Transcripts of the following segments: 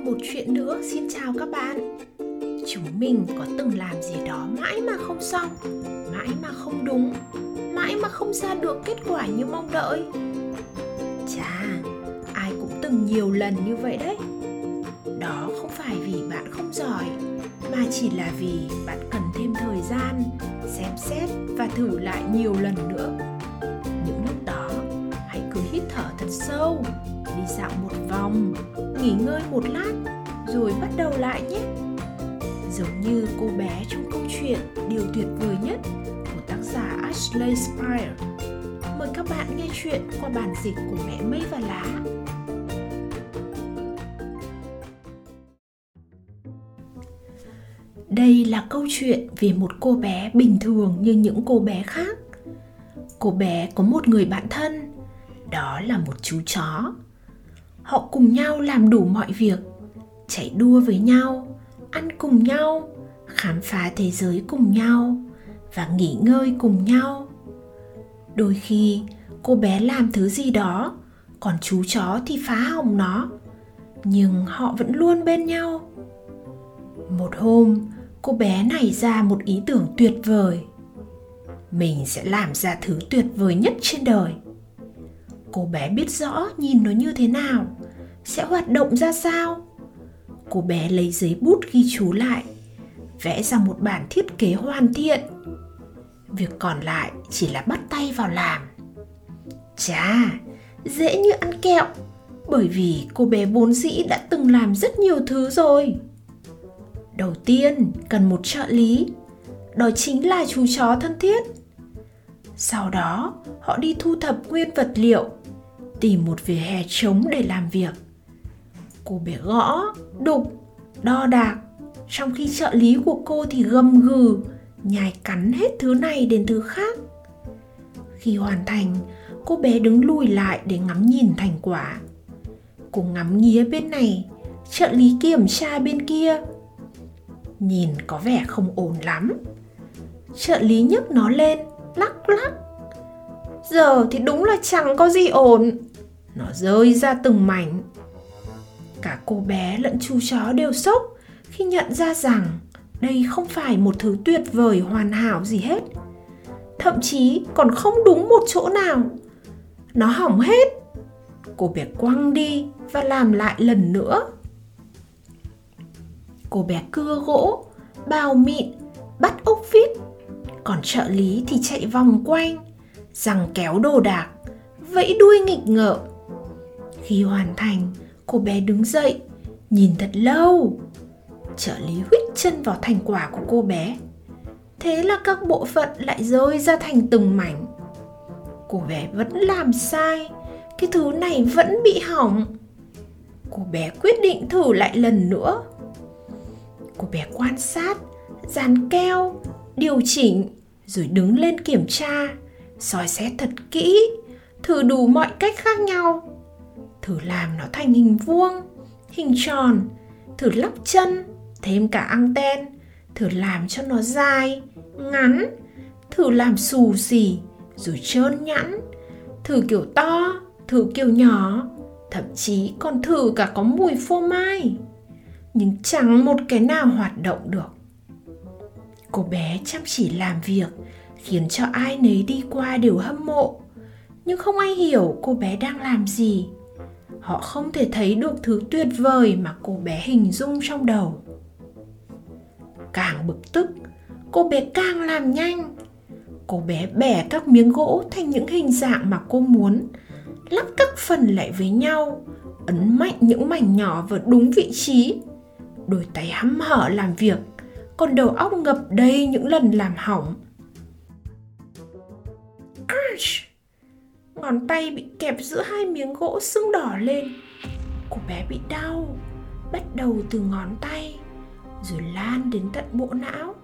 thêm một chuyện nữa. Xin chào các bạn. Chúng mình có từng làm gì đó mãi mà không xong, mãi mà không đúng, mãi mà không ra được kết quả như mong đợi. Chà, ai cũng từng nhiều lần như vậy đấy. Đó không phải vì bạn không giỏi, mà chỉ là vì bạn cần thêm thời gian, xem xét và thử lại nhiều lần nữa. Những lúc đó, hãy cứ hít thở thật sâu đi dạo một vòng, nghỉ ngơi một lát, rồi bắt đầu lại nhé. Giống như cô bé trong câu chuyện điều tuyệt vời nhất của tác giả Ashley Spire. Mời các bạn nghe chuyện qua bản dịch của mẹ mây và lá. Đây là câu chuyện về một cô bé bình thường như những cô bé khác. Cô bé có một người bạn thân, đó là một chú chó họ cùng nhau làm đủ mọi việc, chạy đua với nhau, ăn cùng nhau, khám phá thế giới cùng nhau và nghỉ ngơi cùng nhau. Đôi khi, cô bé làm thứ gì đó, còn chú chó thì phá hỏng nó, nhưng họ vẫn luôn bên nhau. Một hôm, cô bé nảy ra một ý tưởng tuyệt vời. Mình sẽ làm ra thứ tuyệt vời nhất trên đời cô bé biết rõ nhìn nó như thế nào, sẽ hoạt động ra sao. Cô bé lấy giấy bút ghi chú lại, vẽ ra một bản thiết kế hoàn thiện. Việc còn lại chỉ là bắt tay vào làm. Chà, dễ như ăn kẹo, bởi vì cô bé vốn dĩ đã từng làm rất nhiều thứ rồi. Đầu tiên, cần một trợ lý, đó chính là chú chó thân thiết. Sau đó, họ đi thu thập nguyên vật liệu tìm một vỉa hè trống để làm việc. Cô bé gõ, đục, đo đạc. Trong khi trợ lý của cô thì gầm gừ, nhai cắn hết thứ này đến thứ khác. Khi hoàn thành, cô bé đứng lùi lại để ngắm nhìn thành quả. Cô ngắm nghía bên này, trợ lý kiểm tra bên kia. Nhìn có vẻ không ổn lắm. Trợ lý nhấc nó lên, lắc lắc. Giờ thì đúng là chẳng có gì ổn nó rơi ra từng mảnh. Cả cô bé lẫn chú chó đều sốc khi nhận ra rằng đây không phải một thứ tuyệt vời, hoàn hảo gì hết. Thậm chí còn không đúng một chỗ nào. Nó hỏng hết. Cô bé quăng đi và làm lại lần nữa. Cô bé cưa gỗ, bào mịn, bắt ốc vít. Còn trợ lý thì chạy vòng quanh rằng kéo đồ đạc, vẫy đuôi nghịch ngợm khi hoàn thành, cô bé đứng dậy, nhìn thật lâu. Trợ lý huýt chân vào thành quả của cô bé. Thế là các bộ phận lại rơi ra thành từng mảnh. Cô bé vẫn làm sai, cái thứ này vẫn bị hỏng. Cô bé quyết định thử lại lần nữa. Cô bé quan sát, dàn keo, điều chỉnh, rồi đứng lên kiểm tra, soi xét thật kỹ, thử đủ mọi cách khác nhau thử làm nó thành hình vuông, hình tròn, thử lắp chân, thêm cả anten, thử làm cho nó dài, ngắn, thử làm xù xì, rồi trơn nhẵn, thử kiểu to, thử kiểu nhỏ, thậm chí còn thử cả có mùi phô mai. Nhưng chẳng một cái nào hoạt động được. Cô bé chăm chỉ làm việc khiến cho ai nấy đi qua đều hâm mộ. Nhưng không ai hiểu cô bé đang làm gì họ không thể thấy được thứ tuyệt vời mà cô bé hình dung trong đầu. Càng bực tức, cô bé càng làm nhanh. Cô bé bẻ các miếng gỗ thành những hình dạng mà cô muốn, lắp các phần lại với nhau, ấn mạnh những mảnh nhỏ vào đúng vị trí. Đôi tay hăm hở làm việc, còn đầu óc ngập đầy những lần làm hỏng. Ouch! Ngón tay bị kẹp giữa hai miếng gỗ sưng đỏ lên. Cô bé bị đau, bắt đầu từ ngón tay, rồi lan đến tận bộ não.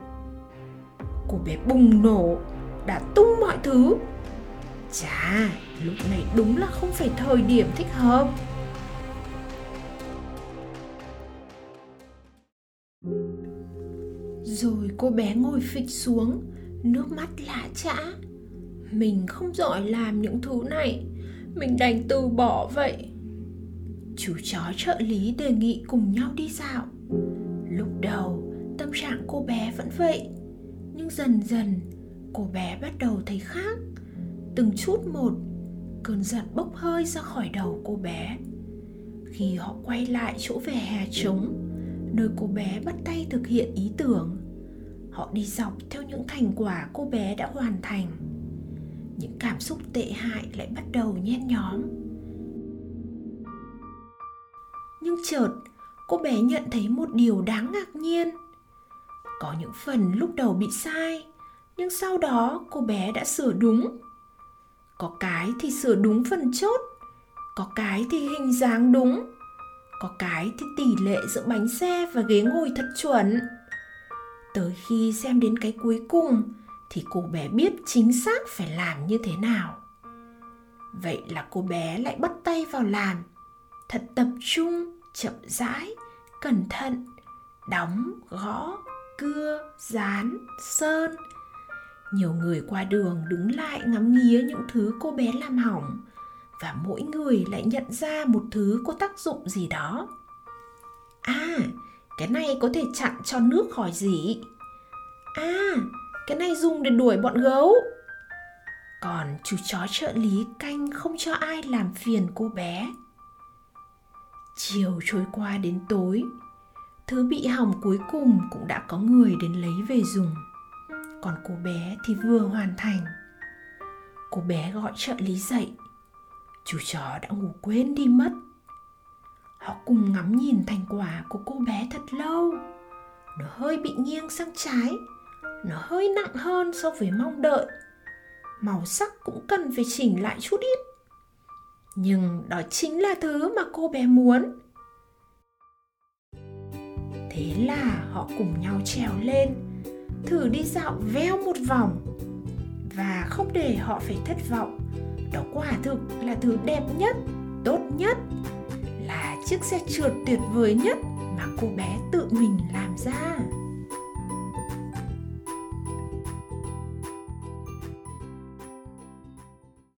Cô bé bùng nổ, đã tung mọi thứ. Chà, lúc này đúng là không phải thời điểm thích hợp. Rồi cô bé ngồi phịch xuống, nước mắt lã chã mình không giỏi làm những thứ này mình đành từ bỏ vậy Chú chó trợ lý đề nghị cùng nhau đi dạo. Lúc đầu, tâm trạng cô bé vẫn vậy, nhưng dần dần cô bé bắt đầu thấy khác. Từng chút một, cơn giận bốc hơi ra khỏi đầu cô bé. Khi họ quay lại chỗ về hè trống, nơi cô bé bắt tay thực hiện ý tưởng, họ đi dọc theo những thành quả cô bé đã hoàn thành. Những cảm xúc tệ hại lại bắt đầu nhen nhóm. Nhưng chợt, cô bé nhận thấy một điều đáng ngạc nhiên. Có những phần lúc đầu bị sai, nhưng sau đó cô bé đã sửa đúng. Có cái thì sửa đúng phần chốt, có cái thì hình dáng đúng, có cái thì tỷ lệ giữa bánh xe và ghế ngồi thật chuẩn. Tới khi xem đến cái cuối cùng thì cô bé biết chính xác phải làm như thế nào. Vậy là cô bé lại bắt tay vào làm. Thật tập trung, chậm rãi, cẩn thận. Đóng, gõ, cưa, dán, sơn. Nhiều người qua đường đứng lại ngắm nghía những thứ cô bé làm hỏng. Và mỗi người lại nhận ra một thứ có tác dụng gì đó. À cái này có thể chặn cho nước khỏi dỉ à cái này dùng để đuổi bọn gấu. Còn chú chó trợ lý canh không cho ai làm phiền cô bé. Chiều trôi qua đến tối, thứ bị hỏng cuối cùng cũng đã có người đến lấy về dùng. Còn cô bé thì vừa hoàn thành. Cô bé gọi trợ lý dậy. Chú chó đã ngủ quên đi mất. Họ cùng ngắm nhìn thành quả của cô bé thật lâu. Nó hơi bị nghiêng sang trái nó hơi nặng hơn so với mong đợi. Màu sắc cũng cần phải chỉnh lại chút ít. Nhưng đó chính là thứ mà cô bé muốn. Thế là họ cùng nhau trèo lên, thử đi dạo veo một vòng. Và không để họ phải thất vọng, đó quả thực là thứ đẹp nhất, tốt nhất, là chiếc xe trượt tuyệt vời nhất mà cô bé tự mình làm ra.